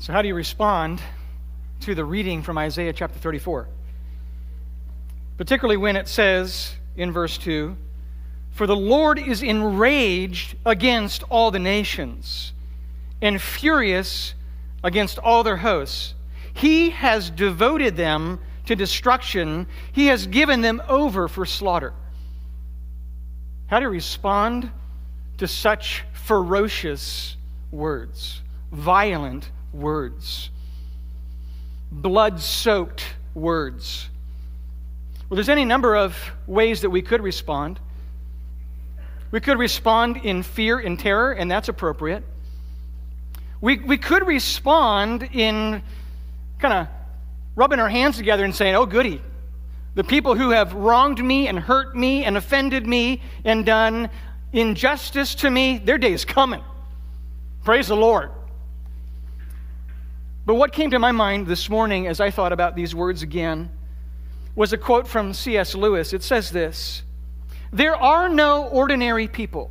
So, how do you respond to the reading from Isaiah chapter 34? Particularly when it says in verse 2 For the Lord is enraged against all the nations and furious against all their hosts. He has devoted them to destruction, He has given them over for slaughter. How do you respond to such ferocious words, violent words, blood soaked words? Well, there's any number of ways that we could respond. We could respond in fear and terror, and that's appropriate. We, we could respond in kind of rubbing our hands together and saying, oh, goody. The people who have wronged me and hurt me and offended me and done injustice to me, their day is coming. Praise the Lord. But what came to my mind this morning as I thought about these words again was a quote from C.S. Lewis. It says this There are no ordinary people.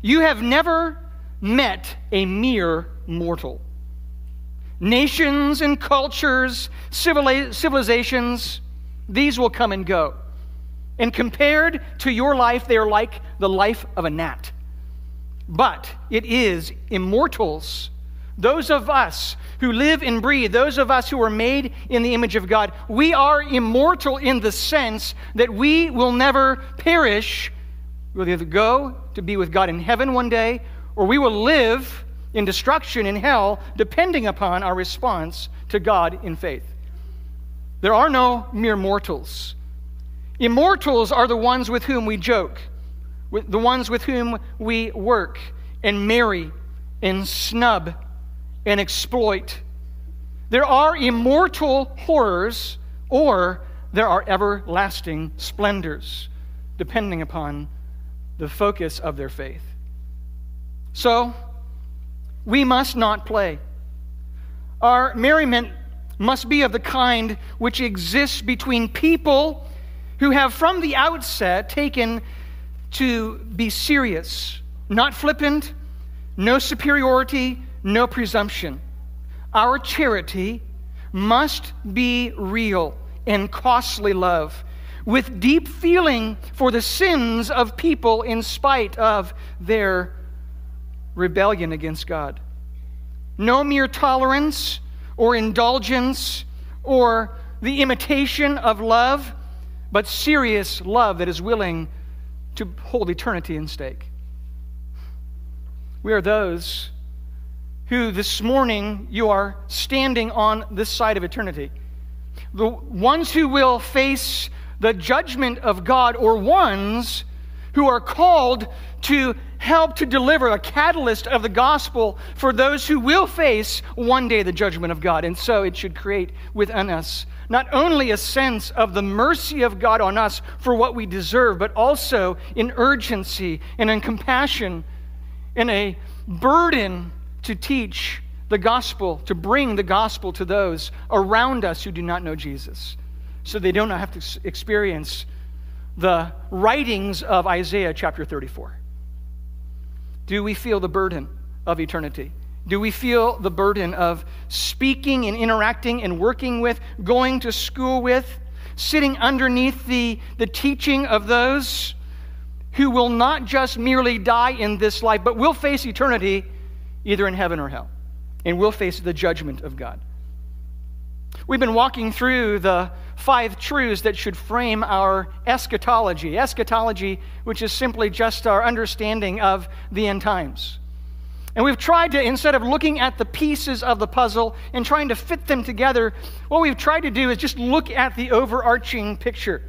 You have never met a mere mortal. Nations and cultures, civilizations, these will come and go. And compared to your life, they are like the life of a gnat. But it is immortals, those of us who live and breathe, those of us who are made in the image of God, we are immortal in the sense that we will never perish. We'll either go to be with God in heaven one day, or we will live in destruction in hell, depending upon our response to God in faith. There are no mere mortals. Immortals are the ones with whom we joke, the ones with whom we work and marry and snub and exploit. There are immortal horrors, or there are everlasting splendors, depending upon the focus of their faith. So, we must not play. Our merriment must be of the kind which exists between people who have from the outset taken to be serious, not flippant, no superiority, no presumption. Our charity must be real and costly love, with deep feeling for the sins of people in spite of their rebellion against God. No mere tolerance or indulgence or the imitation of love, but serious love that is willing to hold eternity in stake. We are those who this morning you are standing on this side of eternity. The ones who will face the judgment of God, or ones who are called to help to deliver a catalyst of the gospel for those who will face one day the judgment of God. And so it should create within us not only a sense of the mercy of God on us for what we deserve, but also in urgency and in compassion and a burden to teach the gospel, to bring the gospel to those around us who do not know Jesus, so they don't have to experience the writings of Isaiah chapter 34? Do we feel the burden of eternity? Do we feel the burden of speaking and interacting and working with, going to school with, sitting underneath the, the teaching of those who will not just merely die in this life, but will face eternity either in heaven or hell, and we'll face the judgment of God? We've been walking through the five truths that should frame our eschatology. Eschatology, which is simply just our understanding of the end times. And we've tried to, instead of looking at the pieces of the puzzle and trying to fit them together, what we've tried to do is just look at the overarching picture.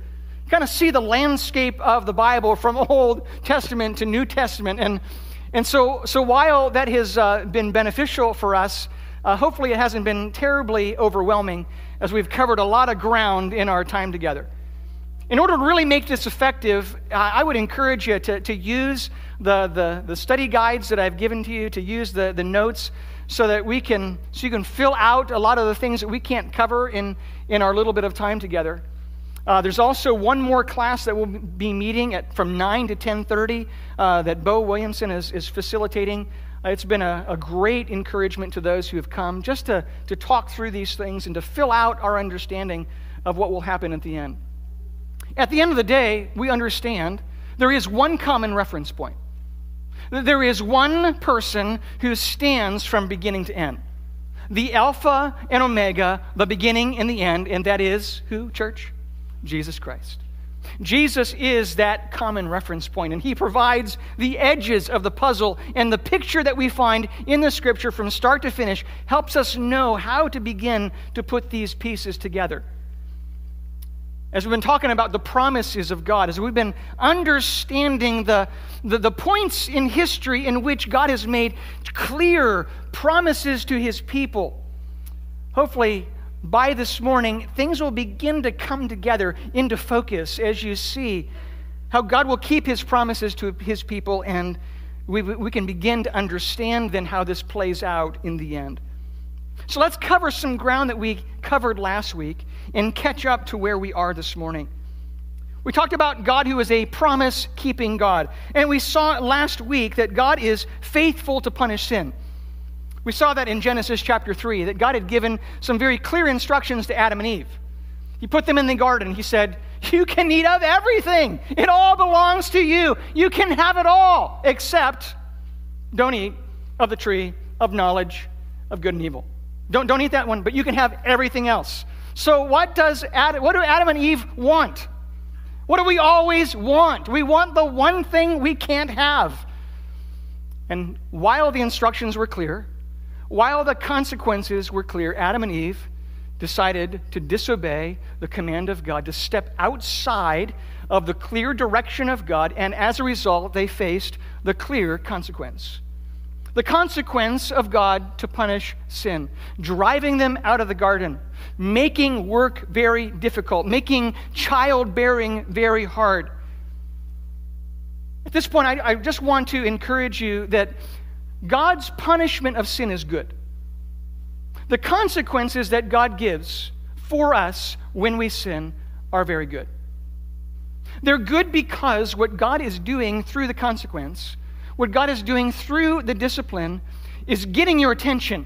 Kind of see the landscape of the Bible from Old Testament to New Testament. And, and so, so while that has uh, been beneficial for us, uh, hopefully, it hasn't been terribly overwhelming as we've covered a lot of ground in our time together. In order to really make this effective, I would encourage you to, to use the, the, the study guides that I've given to you, to use the, the notes so that we can so you can fill out a lot of the things that we can't cover in, in our little bit of time together. Uh, there's also one more class that we'll be meeting at from 9 to 10.30 uh, that Bo Williamson is, is facilitating It's been a, a, great encouragement to those who have come just to, to talk through these things and to fill out our understanding of what will happen at the end. At the end of the day, we understand there is one common reference point. There is one person who stands from beginning to end. The Alpha and Omega, the beginning and the end, and that is who, church? Jesus Christ. Jesus is that common reference point, and he provides the edges of the puzzle. And the picture that we find in the scripture from start to finish helps us know how to begin to put these pieces together. As we've been talking about the promises of God, as we've been understanding the, the, the points in history in which God has made clear promises to his people, hopefully by this morning, things will begin to come together into focus as you see how God will keep his promises to his people, and we, we can begin to understand then how this plays out in the end. So let's cover some ground that we covered last week and catch up to where we are this morning. We talked about God who is a promise keeping God. And we saw last week that God is faithful to punish sin. We saw that in Genesis chapter 3, that God had given some very clear instructions to Adam and Eve. He put them in the garden. He said, You can eat of everything, it all belongs to you. You can have it all, except don't eat of the tree of knowledge of good and evil. Don't, don't eat that one, but you can have everything else. So, what, does Adam, what do Adam and Eve want? What do we always want? We want the one thing we can't have. And while the instructions were clear, while the consequences were clear, Adam and Eve decided to disobey the command of God, to step outside of the clear direction of God, and as a result, they faced the clear consequence. The consequence of God to punish sin, driving them out of the garden, making work very difficult, making childbearing very hard. At this point, I, I just want to encourage you that God's punishment of sin is good. The consequences that God gives for us when we sin are very good. They're good because what God is doing through the consequence, what God is doing through the discipline, is getting your attention,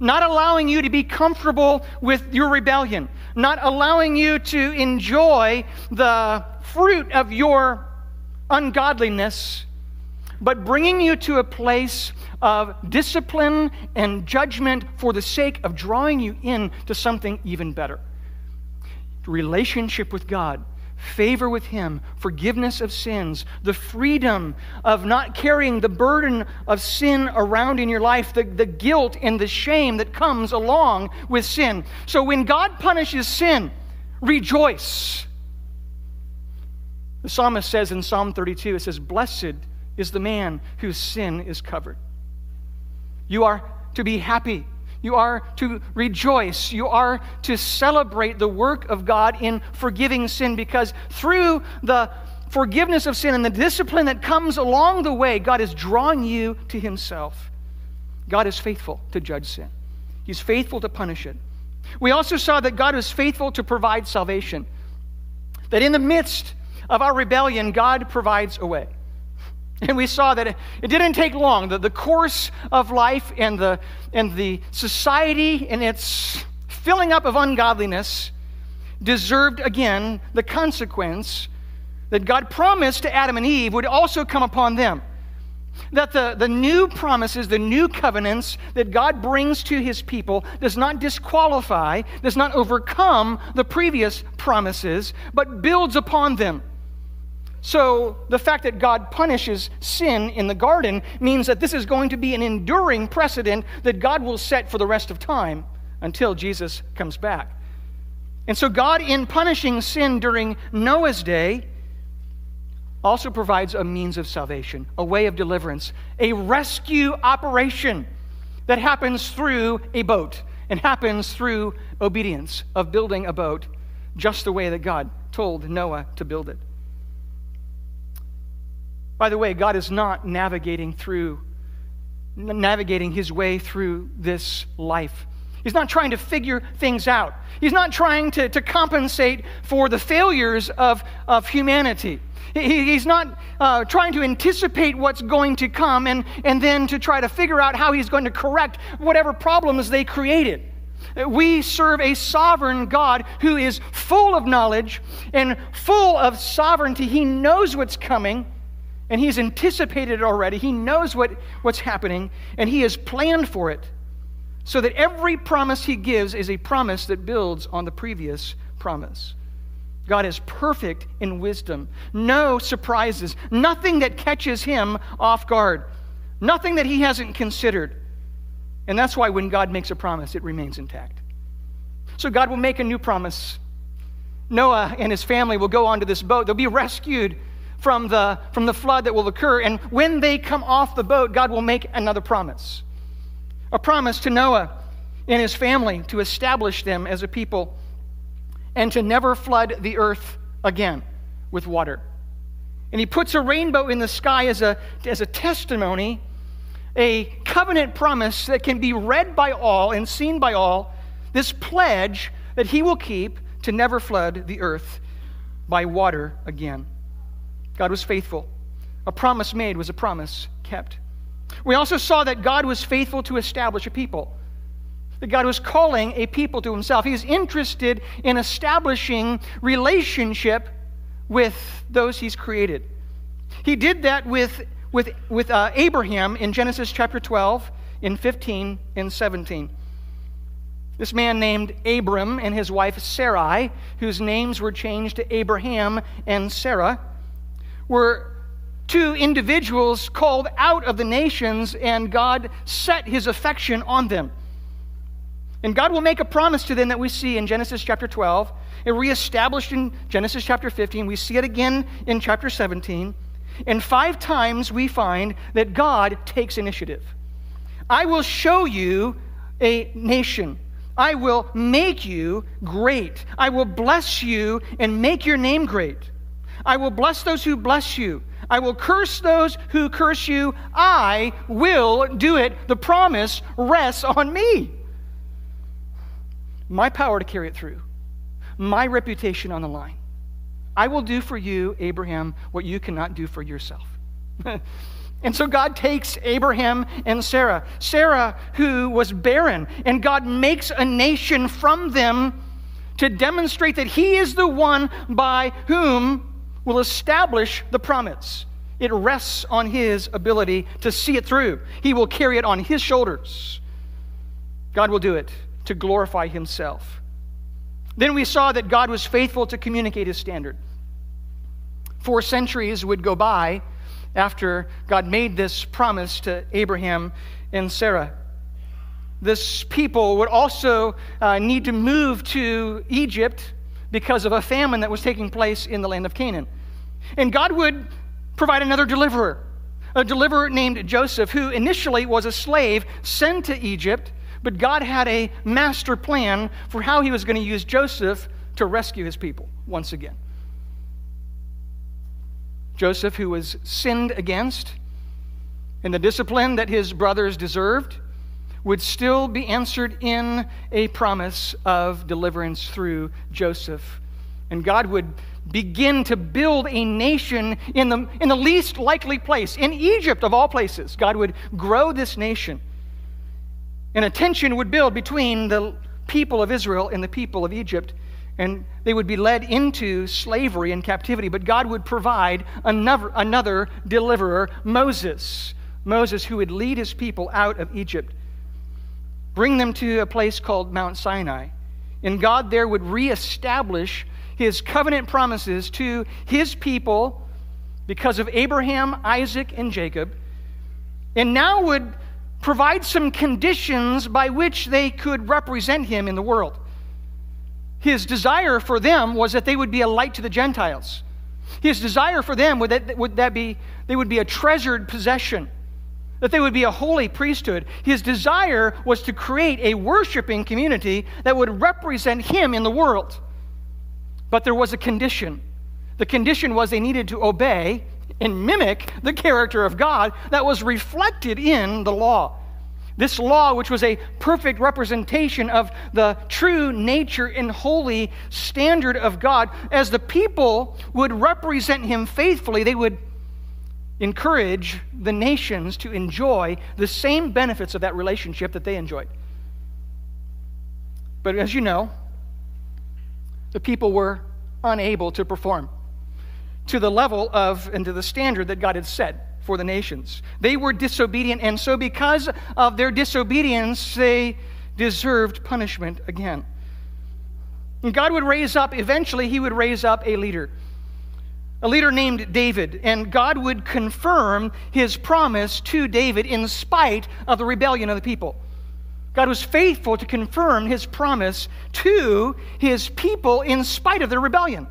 not allowing you to be comfortable with your rebellion, not allowing you to enjoy the fruit of your ungodliness, but bringing you to a place of discipline and judgment for the sake of drawing you in to something even better. Relationship with God, favor with Him, forgiveness of sins, the freedom of not carrying the burden of sin around in your life, the, the guilt and the shame that comes along with sin. So when God punishes sin, rejoice. The psalmist says in Psalm 32, it says, Blessed is the man whose sin is covered. You are to be happy. You are to rejoice. You are to celebrate the work of God in forgiving sin because through the forgiveness of sin and the discipline that comes along the way, God is drawing you to Himself. God is faithful to judge sin, He's faithful to punish it. We also saw that God is faithful to provide salvation, that in the midst of our rebellion, God provides a way. And we saw that it, it didn't take long. The, the course of life and the, and the society and its filling up of ungodliness deserved again the consequence that God promised to Adam and Eve would also come upon them. That the, the new promises, the new covenants that God brings to his people does not disqualify, does not overcome the previous promises, but builds upon them. So, the fact that God punishes sin in the garden means that this is going to be an enduring precedent that God will set for the rest of time until Jesus comes back. And so, God, in punishing sin during Noah's day, also provides a means of salvation, a way of deliverance, a rescue operation that happens through a boat and happens through obedience of building a boat just the way that God told Noah to build it. By the way, God is not navigating through navigating his way through this life. He's not trying to figure things out. He's not trying to, to compensate for the failures of, of humanity. He, he's not uh, trying to anticipate what's going to come and, and then to try to figure out how he's going to correct whatever problems they created. We serve a sovereign God who is full of knowledge and full of sovereignty. He knows what's coming and he's anticipated it already. He knows what, what's happening and he has planned for it so that every promise he gives is a promise that builds on the previous promise. God is perfect in wisdom. No surprises, nothing that catches him off guard, nothing that he hasn't considered. And that's why when God makes a promise, it remains intact. So God will make a new promise. Noah and his family will go onto this boat. They'll be rescued from the, from the flood that will occur. And when they come off the boat, God will make another promise a promise to Noah and his family to establish them as a people and to never flood the earth again with water. And he puts a rainbow in the sky as a, as a testimony, a covenant promise that can be read by all and seen by all, this pledge that he will keep to never flood the earth by water again. God was faithful. A promise made was a promise kept. We also saw that God was faithful to establish a people. That God was calling a people to himself. He He's interested in establishing relationship with those he's created. He did that with, with, with uh, Abraham in Genesis chapter 12, in 15 and 17. This man named Abram and his wife Sarai, whose names were changed to Abraham and Sarah, were two individuals called out of the nations, and God set his affection on them. And God will make a promise to them that we see in Genesis chapter 12, and reestablished in Genesis chapter 15. We see it again in chapter 17. And five times we find that God takes initiative. I will show you a nation. I will make you great. I will bless you and make your name great. I will bless those who bless you. I will curse those who curse you. I will do it. The promise rests on me. My power to carry it through, my reputation on the line. I will do for you, Abraham, what you cannot do for yourself. and so God takes Abraham and Sarah, Sarah, who was barren, and God makes a nation from them to demonstrate that He is the one by whom will establish the promise. It rests on his ability to see it through. He will carry it on his shoulders. God will do it to glorify himself. Then we saw that God was faithful to communicate his standard. Four centuries would go by after God made this promise to Abraham and Sarah. This people would also uh, need to move to Egypt because of a famine that was taking place in the land of Canaan. And God would provide another deliverer, a deliverer named Joseph, who initially was a slave sent to Egypt, but God had a master plan for how he was going to use Joseph to rescue his people once again. Joseph, who was sinned against in the discipline that his brothers deserved, would still be answered in a promise of deliverance through Joseph. And God would begin to build a nation in the, in the least likely place, in Egypt of all places. God would grow this nation. And a tension would build between the people of Israel and the people of Egypt. And they would be led into slavery and captivity. But God would provide another, another deliverer, Moses. Moses, who would lead his people out of Egypt bring them to a place called Mount Sinai. And God there would reestablish his covenant promises to his people because of Abraham, Isaac, and Jacob, and now would provide some conditions by which they could represent him in the world. His desire for them was that they would be a light to the Gentiles. His desire for them would that, would that be they would be a treasured possession that they would be a holy priesthood. His desire was to create a worshiping community that would represent him in the world. But there was a condition. The condition was they needed to obey and mimic the character of God that was reflected in the law. This law, which was a perfect representation of the true nature and holy standard of God, as the people would represent him faithfully, they would encourage the nations to enjoy the same benefits of that relationship that they enjoyed. But as you know, the people were unable to perform to the level of and to the standard that God had set for the nations. They were disobedient, and so because of their disobedience, they deserved punishment again. And God would raise up, eventually, He would raise up a leader, a leader named David, and God would confirm His promise to David in spite of the rebellion of the people. God was faithful to confirm His promise to His people in spite of their rebellion.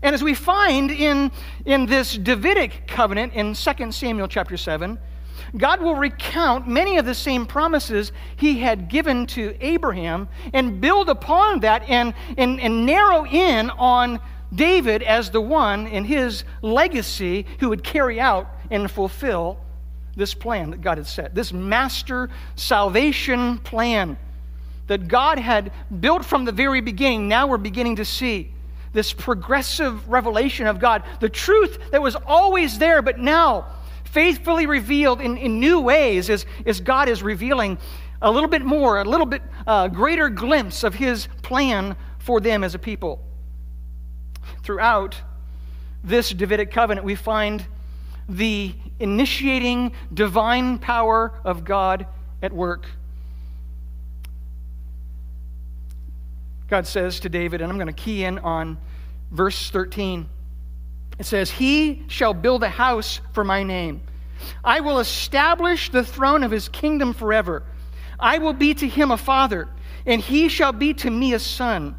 And as we find in, in this Davidic covenant in 2 Samuel chapter 7, God will recount many of the same promises he had given to Abraham and build upon that and, and, and narrow in on David as the one in his legacy who would carry out and fulfill this plan that God had set, this master salvation plan that God had built from the very beginning. Now we're beginning to see this progressive revelation of God, the truth that was always there, but now faithfully revealed in, in new ways as, as God is revealing a little bit more, a little bit uh, greater glimpse of His plan for them as a people. Throughout this Davidic covenant, we find the initiating divine power of God at work. God says to David, and I'm going to key in on verse 13. It says, He shall build a house for my name. I will establish the throne of his kingdom forever. I will be to him a father, and he shall be to me a son.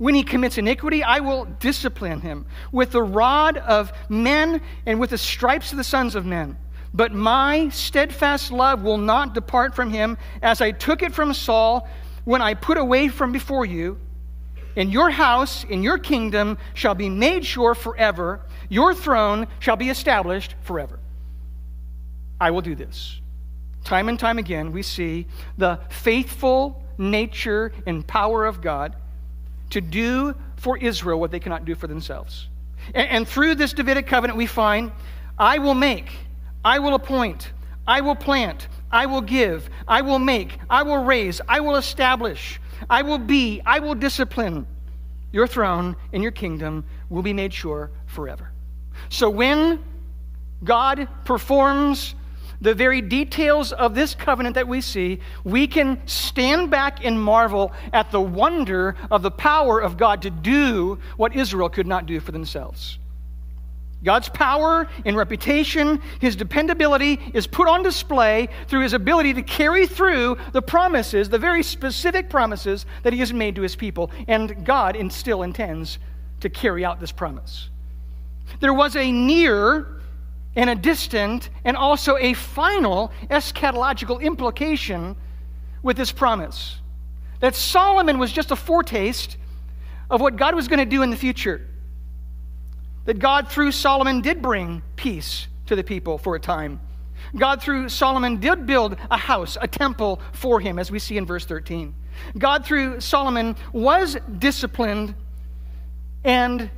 When he commits iniquity, I will discipline him with the rod of men and with the stripes of the sons of men. But my steadfast love will not depart from him, as I took it from Saul when I put away from before you. And your house in your kingdom shall be made sure forever. Your throne shall be established forever. I will do this. Time and time again, we see the faithful nature and power of God to do for Israel what they cannot do for themselves. And, and through this Davidic covenant, we find I will make, I will appoint, I will plant, I will give, I will make, I will raise, I will establish. I will be, I will discipline. Your throne and your kingdom will be made sure forever. So when God performs the very details of this covenant that we see, we can stand back and marvel at the wonder of the power of God to do what Israel could not do for themselves. God's power and reputation, his dependability is put on display through his ability to carry through the promises, the very specific promises that he has made to his people. And God still intends to carry out this promise. There was a near and a distant and also a final eschatological implication with this promise that Solomon was just a foretaste of what God was going to do in the future that God, through Solomon, did bring peace to the people for a time. God, through Solomon, did build a house, a temple for him, as we see in verse 13. God, through Solomon, was disciplined and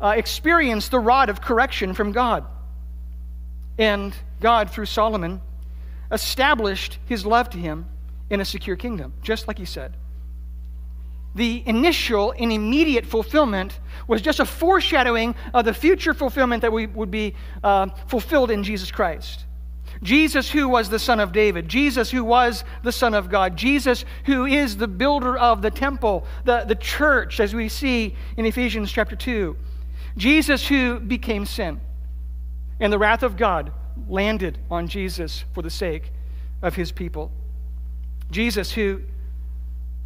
uh, experienced the rod of correction from God. And God, through Solomon, established his love to him in a secure kingdom, just like he said. The initial and immediate fulfillment was just a foreshadowing of the future fulfillment that we would be uh, fulfilled in Jesus Christ. Jesus, who was the Son of David, Jesus, who was the Son of God, Jesus, who is the builder of the temple, the, the church, as we see in Ephesians chapter 2, Jesus, who became sin, and the wrath of God landed on Jesus for the sake of his people. Jesus, who,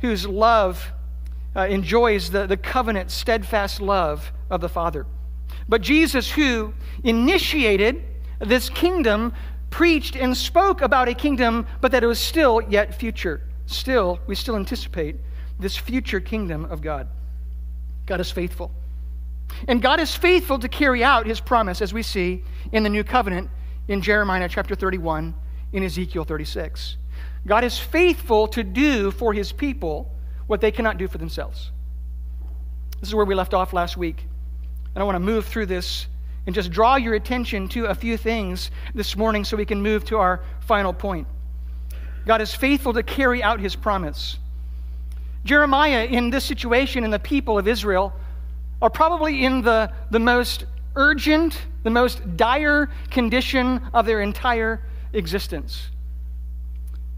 whose love uh, enjoys the, the covenant, steadfast love of the Father. But Jesus, who initiated this kingdom, preached and spoke about a kingdom, but that it was still yet future. Still, we still anticipate this future kingdom of God. God is faithful. And God is faithful to carry out his promise, as we see in the new covenant in Jeremiah chapter 31, in Ezekiel 36. God is faithful to do for his people what they cannot do for themselves. This is where we left off last week. And I want to move through this and just draw your attention to a few things this morning so we can move to our final point. God is faithful to carry out his promise. Jeremiah, in this situation, and the people of Israel, are probably in the, the most urgent, the most dire condition of their entire existence.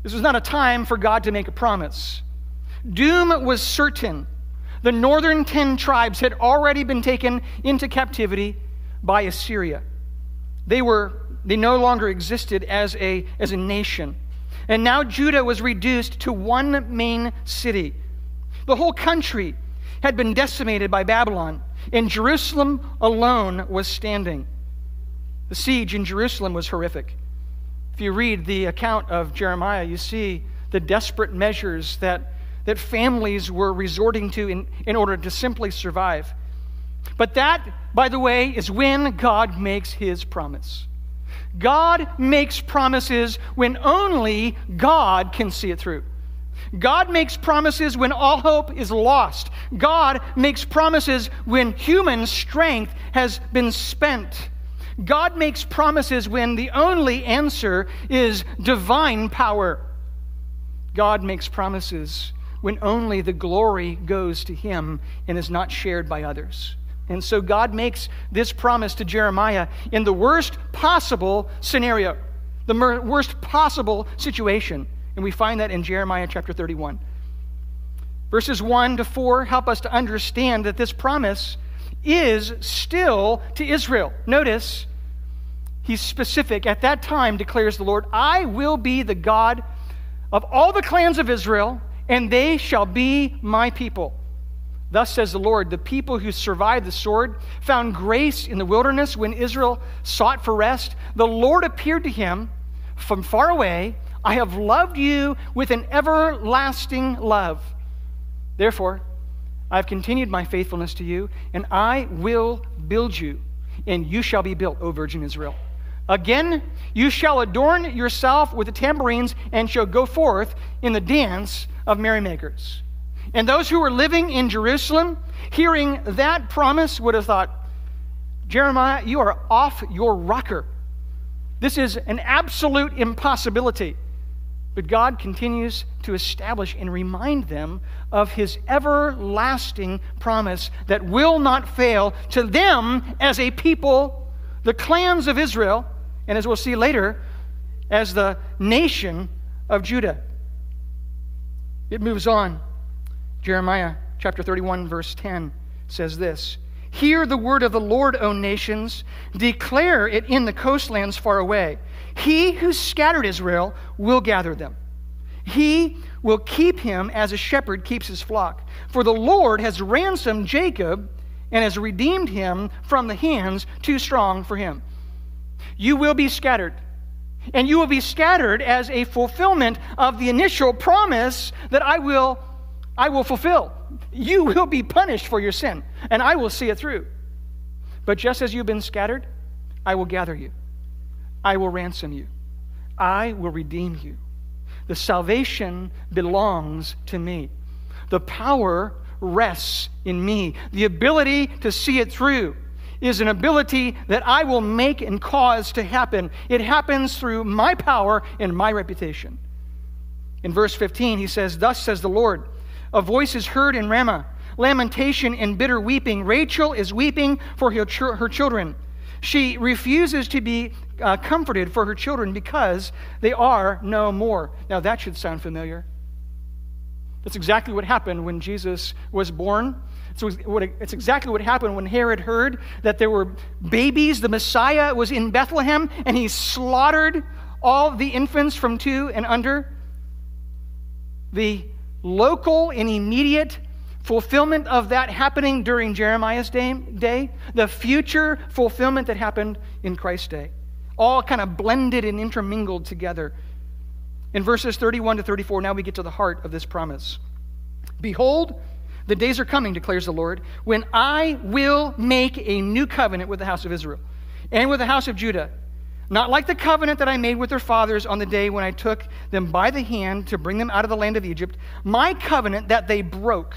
This was not a time for God to make a promise. Doom was certain. The northern ten tribes had already been taken into captivity by Assyria. They, were, they no longer existed as a, as a nation. And now Judah was reduced to one main city. The whole country had been decimated by Babylon, and Jerusalem alone was standing. The siege in Jerusalem was horrific. If you read the account of Jeremiah, you see the desperate measures that, that families were resorting to in, in order to simply survive. But that, by the way, is when God makes his promise. God makes promises when only God can see it through. God makes promises when all hope is lost. God makes promises when human strength has been spent. God makes promises when the only answer is divine power. God makes promises when only the glory goes to him and is not shared by others. And so God makes this promise to Jeremiah in the worst possible scenario, the worst possible situation. And we find that in Jeremiah chapter 31. Verses 1 to 4 help us to understand that this promise is still to Israel. Notice, he's specific. At that time, declares the Lord, I will be the God of all the clans of Israel, and they shall be my people. Thus says the Lord, the people who survived the sword found grace in the wilderness when Israel sought for rest. The Lord appeared to him from far away. I have loved you with an everlasting love. Therefore, I have continued my faithfulness to you, and I will build you, and you shall be built, O Virgin Israel. Again, you shall adorn yourself with the tambourines, and shall go forth in the dance of merrymakers. And those who were living in Jerusalem, hearing that promise, would have thought, Jeremiah, you are off your rocker. This is an absolute impossibility. But God continues to establish and remind them of his everlasting promise that will not fail to them as a people, the clans of Israel, and as we'll see later, as the nation of Judah. It moves on. Jeremiah chapter 31, verse 10 says this Hear the word of the Lord, O nations, declare it in the coastlands far away. He who scattered Israel will gather them. He will keep him as a shepherd keeps his flock. For the Lord has ransomed Jacob and has redeemed him from the hands too strong for him. You will be scattered. And you will be scattered as a fulfillment of the initial promise that I will, I will fulfill. You will be punished for your sin, and I will see it through. But just as you've been scattered, I will gather you. I will ransom you. I will redeem you. The salvation belongs to me. The power rests in me. The ability to see it through is an ability that I will make and cause to happen. It happens through my power and my reputation. In verse 15, he says, Thus says the Lord, a voice is heard in Ramah, lamentation and bitter weeping. Rachel is weeping for her, her children. She refuses to be uh, comforted for her children because they are no more. Now, that should sound familiar. That's exactly what happened when Jesus was born. So it's exactly what happened when Herod heard that there were babies. The Messiah was in Bethlehem, and he slaughtered all the infants from two and under. The local and immediate fulfillment of that happening during Jeremiah's day, day, the future fulfillment that happened in Christ's day, all kind of blended and intermingled together. In verses 31 to 34, now we get to the heart of this promise. Behold, the days are coming, declares the Lord, when I will make a new covenant with the house of Israel and with the house of Judah. Not like the covenant that I made with their fathers on the day when I took them by the hand to bring them out of the land of Egypt, my covenant that they broke.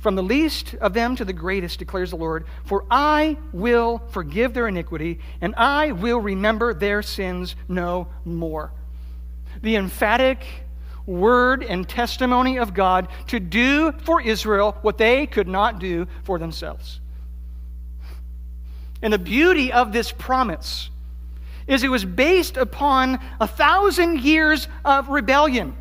From the least of them to the greatest, declares the Lord, for I will forgive their iniquity, and I will remember their sins no more. The emphatic word and testimony of God to do for Israel what they could not do for themselves. And the beauty of this promise is it was based upon a thousand years of rebellion,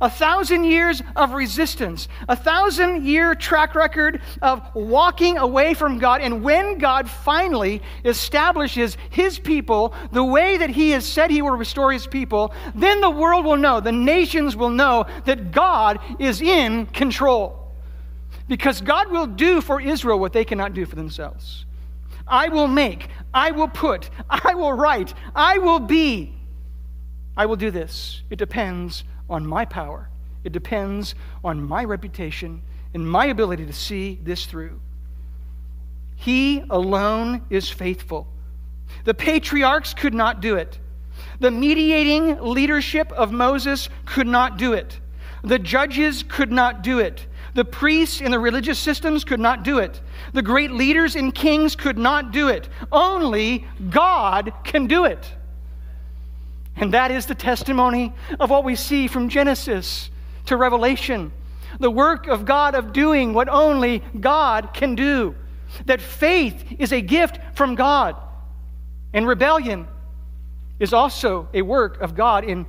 a thousand years of resistance, a thousand year track record of walking away from God. And when God finally establishes his people the way that he has said he will restore his people, then the world will know, the nations will know that God is in control. Because God will do for Israel what they cannot do for themselves. I will make, I will put, I will write, I will be. I will do this. It depends on my power, it depends on my reputation and my ability to see this through. He alone is faithful. The patriarchs could not do it. The mediating leadership of Moses could not do it. The judges could not do it. The priests in the religious systems could not do it. The great leaders and kings could not do it. Only God can do it. And that is the testimony of what we see from Genesis to Revelation. The work of God of doing what only God can do. That faith is a gift from God. And rebellion is also a work of God in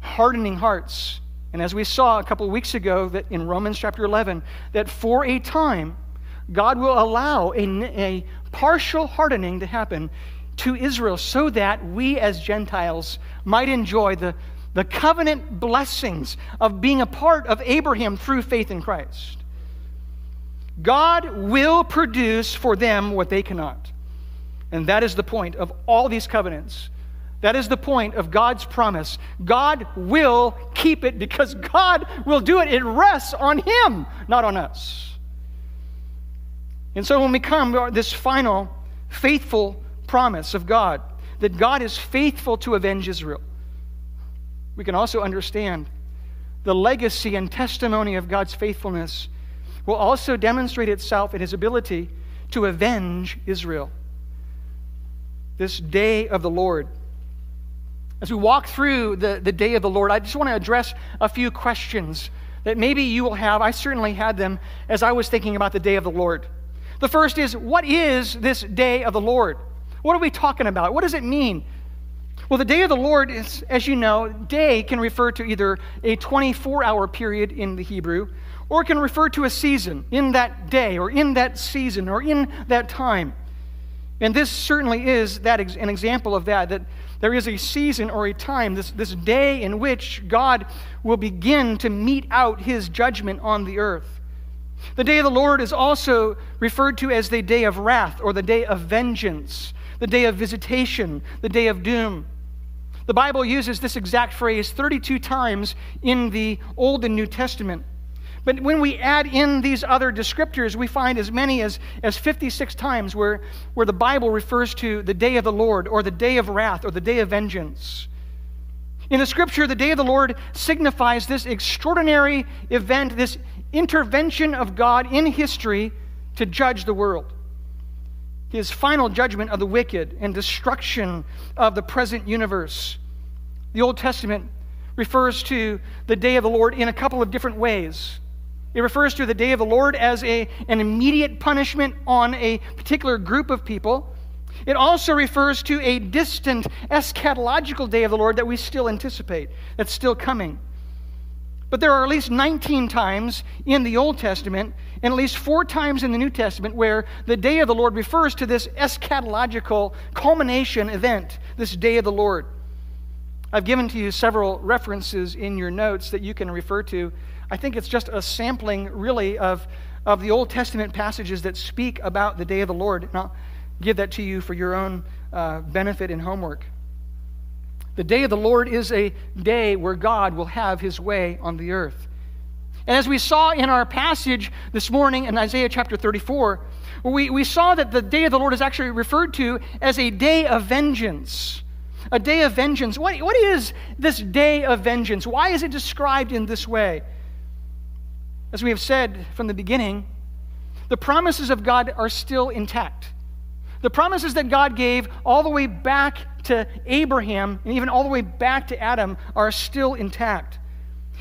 hardening hearts and as we saw a couple weeks ago that in Romans chapter 11, that for a time, God will allow a, a partial hardening to happen to Israel so that we as Gentiles might enjoy the, the covenant blessings of being a part of Abraham through faith in Christ. God will produce for them what they cannot. And that is the point of all these covenants. That is the point of God's promise. God will keep it because God will do it. It rests on Him, not on us. And so when we come this final faithful promise of God, that God is faithful to avenge Israel, we can also understand the legacy and testimony of God's faithfulness will also demonstrate itself in His ability to avenge Israel. This day of the Lord as we walk through the, the day of the Lord, I just want to address a few questions that maybe you will have. I certainly had them as I was thinking about the day of the Lord. The first is what is this day of the Lord? What are we talking about? What does it mean? Well, the day of the Lord is, as you know, day can refer to either a 24 hour period in the Hebrew, or can refer to a season in that day, or in that season, or in that time. And this certainly is that an example of that, that there is a season or a time, this, this day in which God will begin to mete out his judgment on the earth. The day of the Lord is also referred to as the day of wrath or the day of vengeance, the day of visitation, the day of doom. The Bible uses this exact phrase 32 times in the Old and New Testament. But when we add in these other descriptors, we find as many as, as 56 times where, where the Bible refers to the day of the Lord or the day of wrath or the day of vengeance. In the scripture, the day of the Lord signifies this extraordinary event, this intervention of God in history to judge the world. His final judgment of the wicked and destruction of the present universe. The Old Testament refers to the day of the Lord in a couple of different ways. It refers to the day of the Lord as a, an immediate punishment on a particular group of people. It also refers to a distant eschatological day of the Lord that we still anticipate, that's still coming. But there are at least 19 times in the Old Testament and at least four times in the New Testament where the day of the Lord refers to this eschatological culmination event, this day of the Lord. I've given to you several references in your notes that you can refer to I think it's just a sampling, really, of, of the Old Testament passages that speak about the day of the Lord. And I'll give that to you for your own uh, benefit and homework. The day of the Lord is a day where God will have his way on the earth. And as we saw in our passage this morning in Isaiah chapter 34, we, we saw that the day of the Lord is actually referred to as a day of vengeance. A day of vengeance. What, what is this day of vengeance? Why is it described in this way? As we have said from the beginning, the promises of God are still intact. The promises that God gave all the way back to Abraham and even all the way back to Adam are still intact.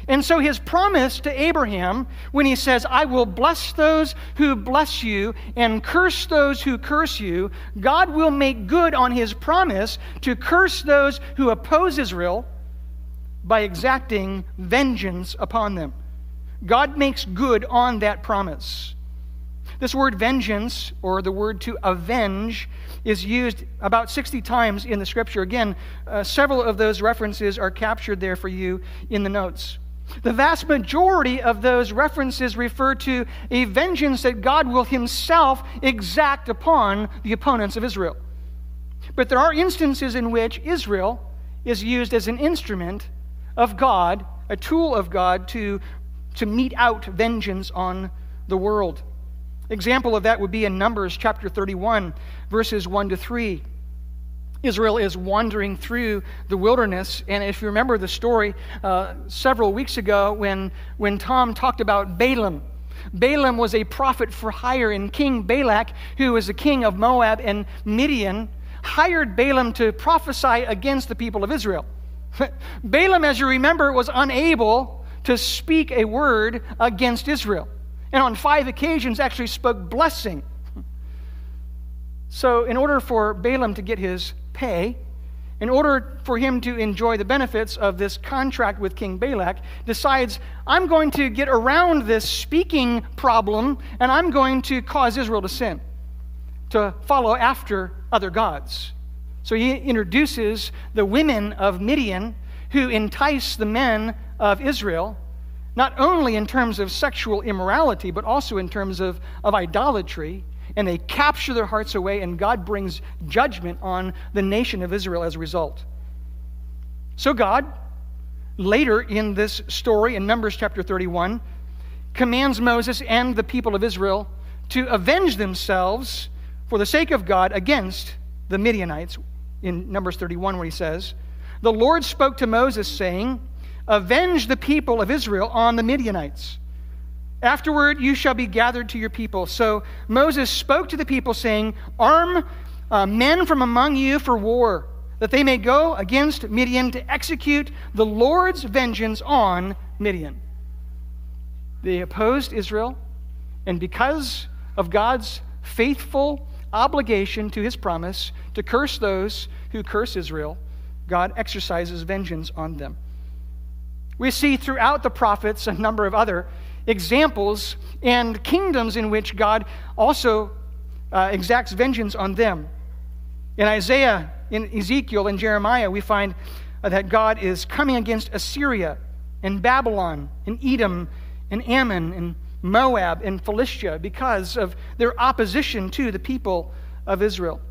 And so his promise to Abraham, when he says, I will bless those who bless you and curse those who curse you, God will make good on his promise to curse those who oppose Israel by exacting vengeance upon them. God makes good on that promise. This word vengeance, or the word to avenge, is used about 60 times in the scripture. Again, uh, several of those references are captured there for you in the notes. The vast majority of those references refer to a vengeance that God will himself exact upon the opponents of Israel. But there are instances in which Israel is used as an instrument of God, a tool of God to, to mete out vengeance on the world. Example of that would be in Numbers chapter 31, verses 1 to 3. Israel is wandering through the wilderness. And if you remember the story uh, several weeks ago when, when Tom talked about Balaam, Balaam was a prophet for hire, and King Balak, who was the king of Moab and Midian, hired Balaam to prophesy against the people of Israel. Balaam, as you remember, was unable to speak a word against Israel. And on five occasions, actually spoke blessing. So, in order for Balaam to get his pay, in order for him to enjoy the benefits of this contract with King Balak, decides, I'm going to get around this speaking problem and I'm going to cause Israel to sin, to follow after other gods. So he introduces the women of Midian who entice the men of Israel, not only in terms of sexual immorality, but also in terms of, of idolatry and they capture their hearts away, and God brings judgment on the nation of Israel as a result. So, God, later in this story in Numbers chapter 31, commands Moses and the people of Israel to avenge themselves for the sake of God against the Midianites. In Numbers 31, where he says, The Lord spoke to Moses, saying, Avenge the people of Israel on the Midianites. Afterward, you shall be gathered to your people. So Moses spoke to the people, saying, Arm uh, men from among you for war, that they may go against Midian to execute the Lord's vengeance on Midian. They opposed Israel, and because of God's faithful obligation to his promise to curse those who curse Israel, God exercises vengeance on them. We see throughout the prophets a number of other examples and kingdoms in which God also uh, exacts vengeance on them. In Isaiah, in Ezekiel, and Jeremiah, we find uh, that God is coming against Assyria and Babylon and Edom and Ammon and Moab and Philistia because of their opposition to the people of Israel.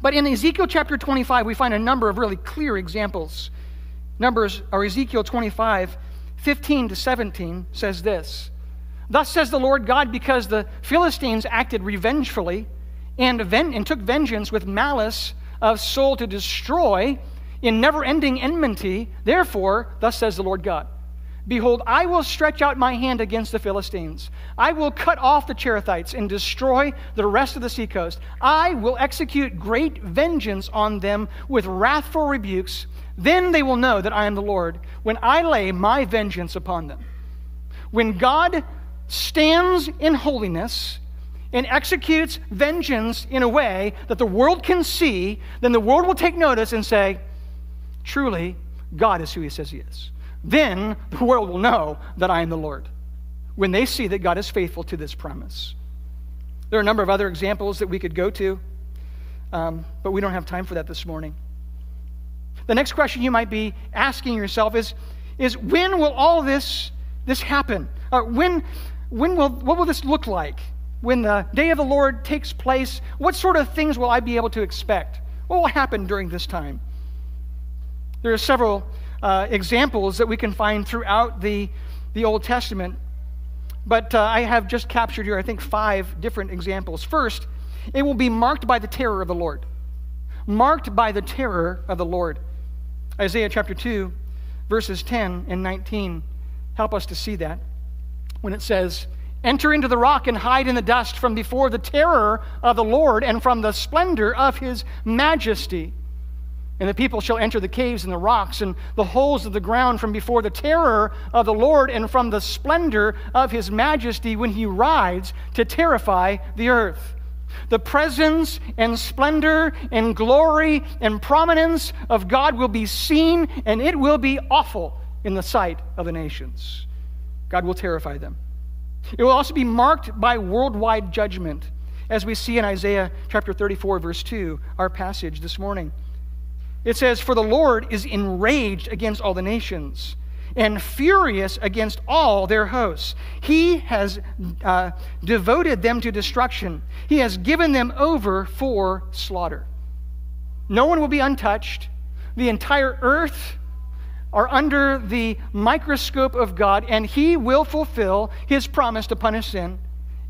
But in Ezekiel chapter 25, we find a number of really clear examples. Numbers, or Ezekiel 25, 15 to 17 says this Thus says the Lord God, because the Philistines acted revengefully and, and took vengeance with malice of soul to destroy in never ending enmity, therefore, thus says the Lord God. Behold, I will stretch out my hand against the Philistines. I will cut off the Cherethites and destroy the rest of the seacoast. I will execute great vengeance on them with wrathful rebukes then they will know that I am the Lord when I lay my vengeance upon them. When God stands in holiness and executes vengeance in a way that the world can see, then the world will take notice and say, Truly, God is who he says he is. Then the world will know that I am the Lord when they see that God is faithful to this promise. There are a number of other examples that we could go to, um, but we don't have time for that this morning. The next question you might be asking yourself is, is when will all this this happen? Uh, when, when will, what will this look like? When the day of the Lord takes place, what sort of things will I be able to expect? What will happen during this time? There are several uh, examples that we can find throughout the, the Old Testament, but uh, I have just captured here, I think, five different examples. First, it will be marked by the terror of the Lord. Marked by the terror of the Lord. Isaiah chapter 2, verses 10 and 19 help us to see that when it says, Enter into the rock and hide in the dust from before the terror of the Lord and from the splendor of his majesty. And the people shall enter the caves and the rocks and the holes of the ground from before the terror of the Lord and from the splendor of his majesty when he rides to terrify the earth. The presence and splendor and glory and prominence of God will be seen, and it will be awful in the sight of the nations. God will terrify them. It will also be marked by worldwide judgment, as we see in Isaiah chapter 34, verse 2, our passage this morning. It says, For the Lord is enraged against all the nations and furious against all their hosts. He has uh, devoted them to destruction, He has given them over for slaughter. No one will be untouched. The entire earth are under the microscope of God, and He will fulfill His promise to punish sin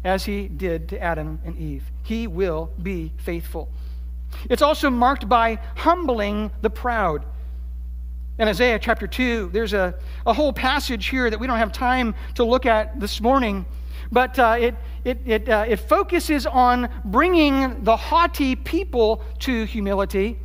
as He did to Adam and Eve. He will be faithful. It's also marked by humbling the proud. In Isaiah chapter 2, there's a, a whole passage here that we don't have time to look at this morning, but uh, it, it, it, uh, it focuses on bringing the haughty people to humility.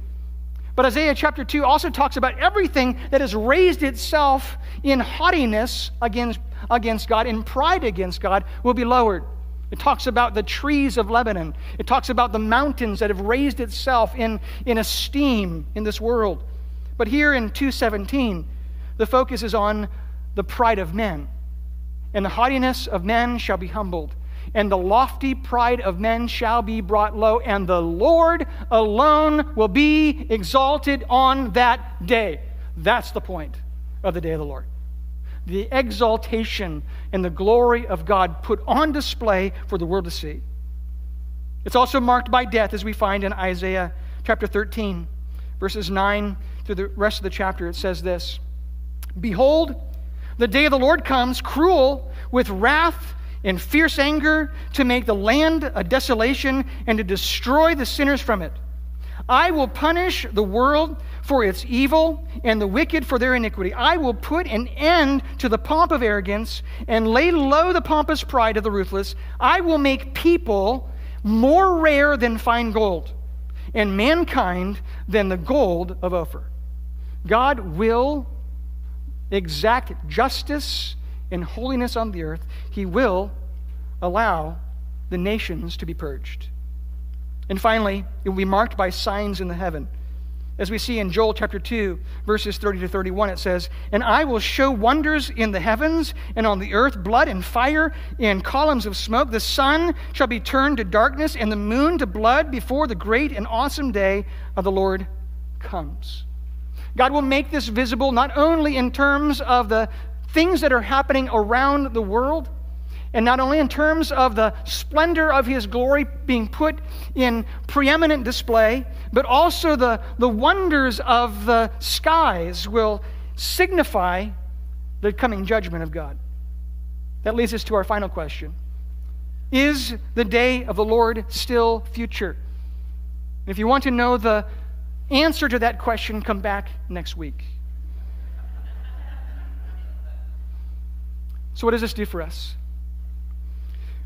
But Isaiah chapter 2 also talks about everything that has raised itself in haughtiness against, against God, in pride against God, will be lowered. It talks about the trees of Lebanon. It talks about the mountains that have raised itself in, in esteem in this world. But here in 217, the focus is on the pride of men. And the haughtiness of men shall be humbled, and the lofty pride of men shall be brought low, and the Lord alone will be exalted on that day. That's the point of the day of the Lord. The exaltation and the glory of God put on display for the world to see. It's also marked by death, as we find in Isaiah chapter 13, verses 9 through the rest of the chapter, it says this Behold, the day of the Lord comes, cruel, with wrath and fierce anger, to make the land a desolation and to destroy the sinners from it. I will punish the world for its evil and the wicked for their iniquity. I will put an end to the pomp of arrogance and lay low the pompous pride of the ruthless. I will make people more rare than fine gold, and mankind than the gold of Ophir. God will exact justice and holiness on the earth. He will allow the nations to be purged. And finally, it will be marked by signs in the heaven. As we see in Joel chapter 2, verses 30 to 31, it says, And I will show wonders in the heavens and on the earth, blood and fire and columns of smoke. The sun shall be turned to darkness and the moon to blood before the great and awesome day of the Lord comes. God will make this visible not only in terms of the things that are happening around the world, and not only in terms of the splendor of his glory being put in preeminent display, but also the, the wonders of the skies will signify the coming judgment of God. That leads us to our final question Is the day of the Lord still future? And If you want to know the answer to that question, come back next week. So, what does this do for us?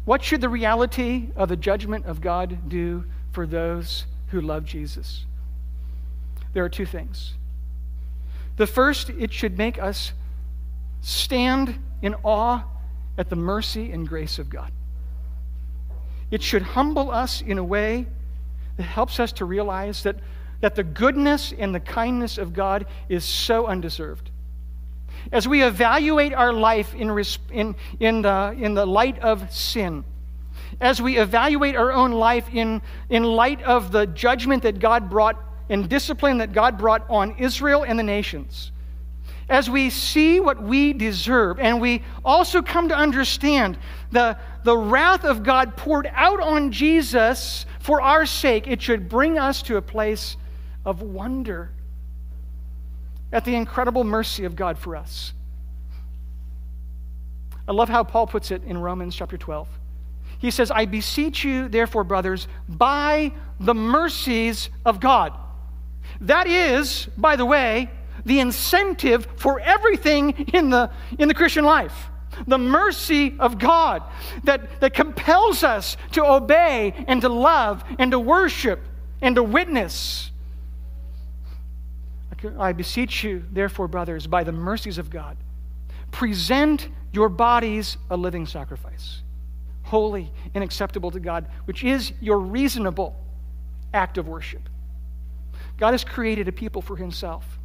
What should the reality of the judgment of God do for those who love Jesus? There are two things. The first, it should make us stand in awe at the mercy and grace of God. It should humble us in a way that helps us to realize that that the goodness and the kindness of God is so undeserved. As we evaluate our life in, in, in, the, in the light of sin, as we evaluate our own life in, in light of the judgment that God brought and discipline that God brought on Israel and the nations, as we see what we deserve, and we also come to understand the, the wrath of God poured out on Jesus for our sake, it should bring us to a place of wonder at the incredible mercy of God for us. I love how Paul puts it in Romans chapter 12. He says, I beseech you, therefore, brothers, by the mercies of God. That is, by the way, the incentive for everything in the, in the Christian life. The mercy of God that, that compels us to obey and to love and to worship and to witness. I beseech you, therefore, brothers, by the mercies of God, present your bodies a living sacrifice, holy and acceptable to God, which is your reasonable act of worship. God has created a people for himself,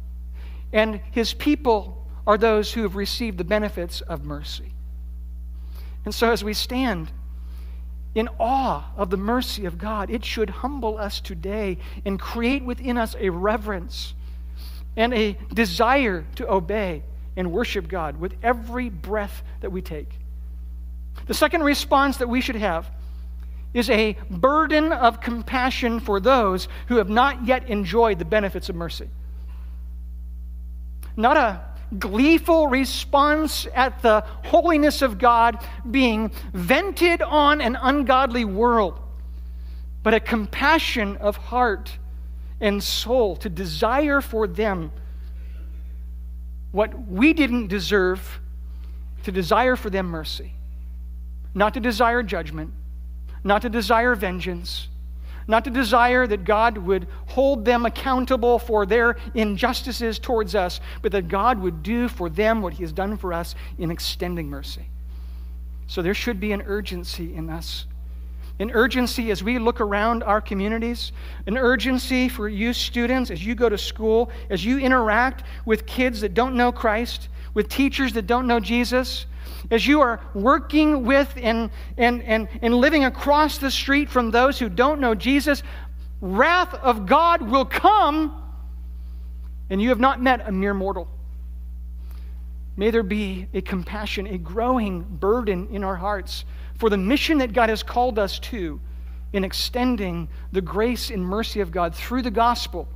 and his people are those who have received the benefits of mercy. And so, as we stand in awe of the mercy of God, it should humble us today and create within us a reverence and a desire to obey and worship God with every breath that we take. The second response that we should have is a burden of compassion for those who have not yet enjoyed the benefits of mercy. Not a gleeful response at the holiness of God being vented on an ungodly world, but a compassion of heart and soul to desire for them what we didn't deserve, to desire for them mercy, not to desire judgment, not to desire vengeance, not to desire that God would hold them accountable for their injustices towards us, but that God would do for them what He has done for us in extending mercy. So there should be an urgency in us an urgency as we look around our communities, an urgency for you students as you go to school, as you interact with kids that don't know Christ, with teachers that don't know Jesus, as you are working with and, and, and, and living across the street from those who don't know Jesus, wrath of God will come, and you have not met a mere mortal. May there be a compassion, a growing burden in our hearts for the mission that God has called us to in extending the grace and mercy of God through the gospel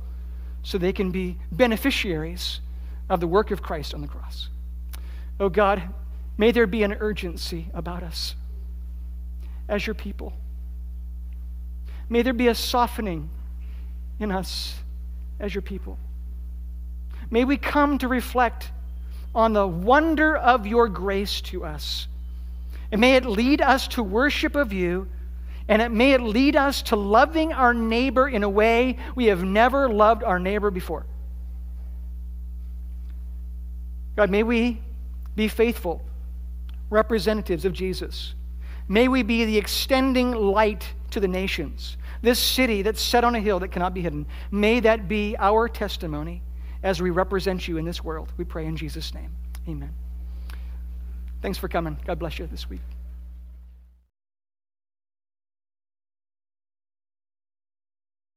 so they can be beneficiaries of the work of Christ on the cross. Oh God, may there be an urgency about us as your people. May there be a softening in us as your people. May we come to reflect on the wonder of your grace to us and may it lead us to worship of you, and it may it lead us to loving our neighbor in a way we have never loved our neighbor before. God, may we be faithful representatives of Jesus. May we be the extending light to the nations. This city that's set on a hill that cannot be hidden, may that be our testimony as we represent you in this world. We pray in Jesus' name. Amen. Thanks for coming. God bless you this week.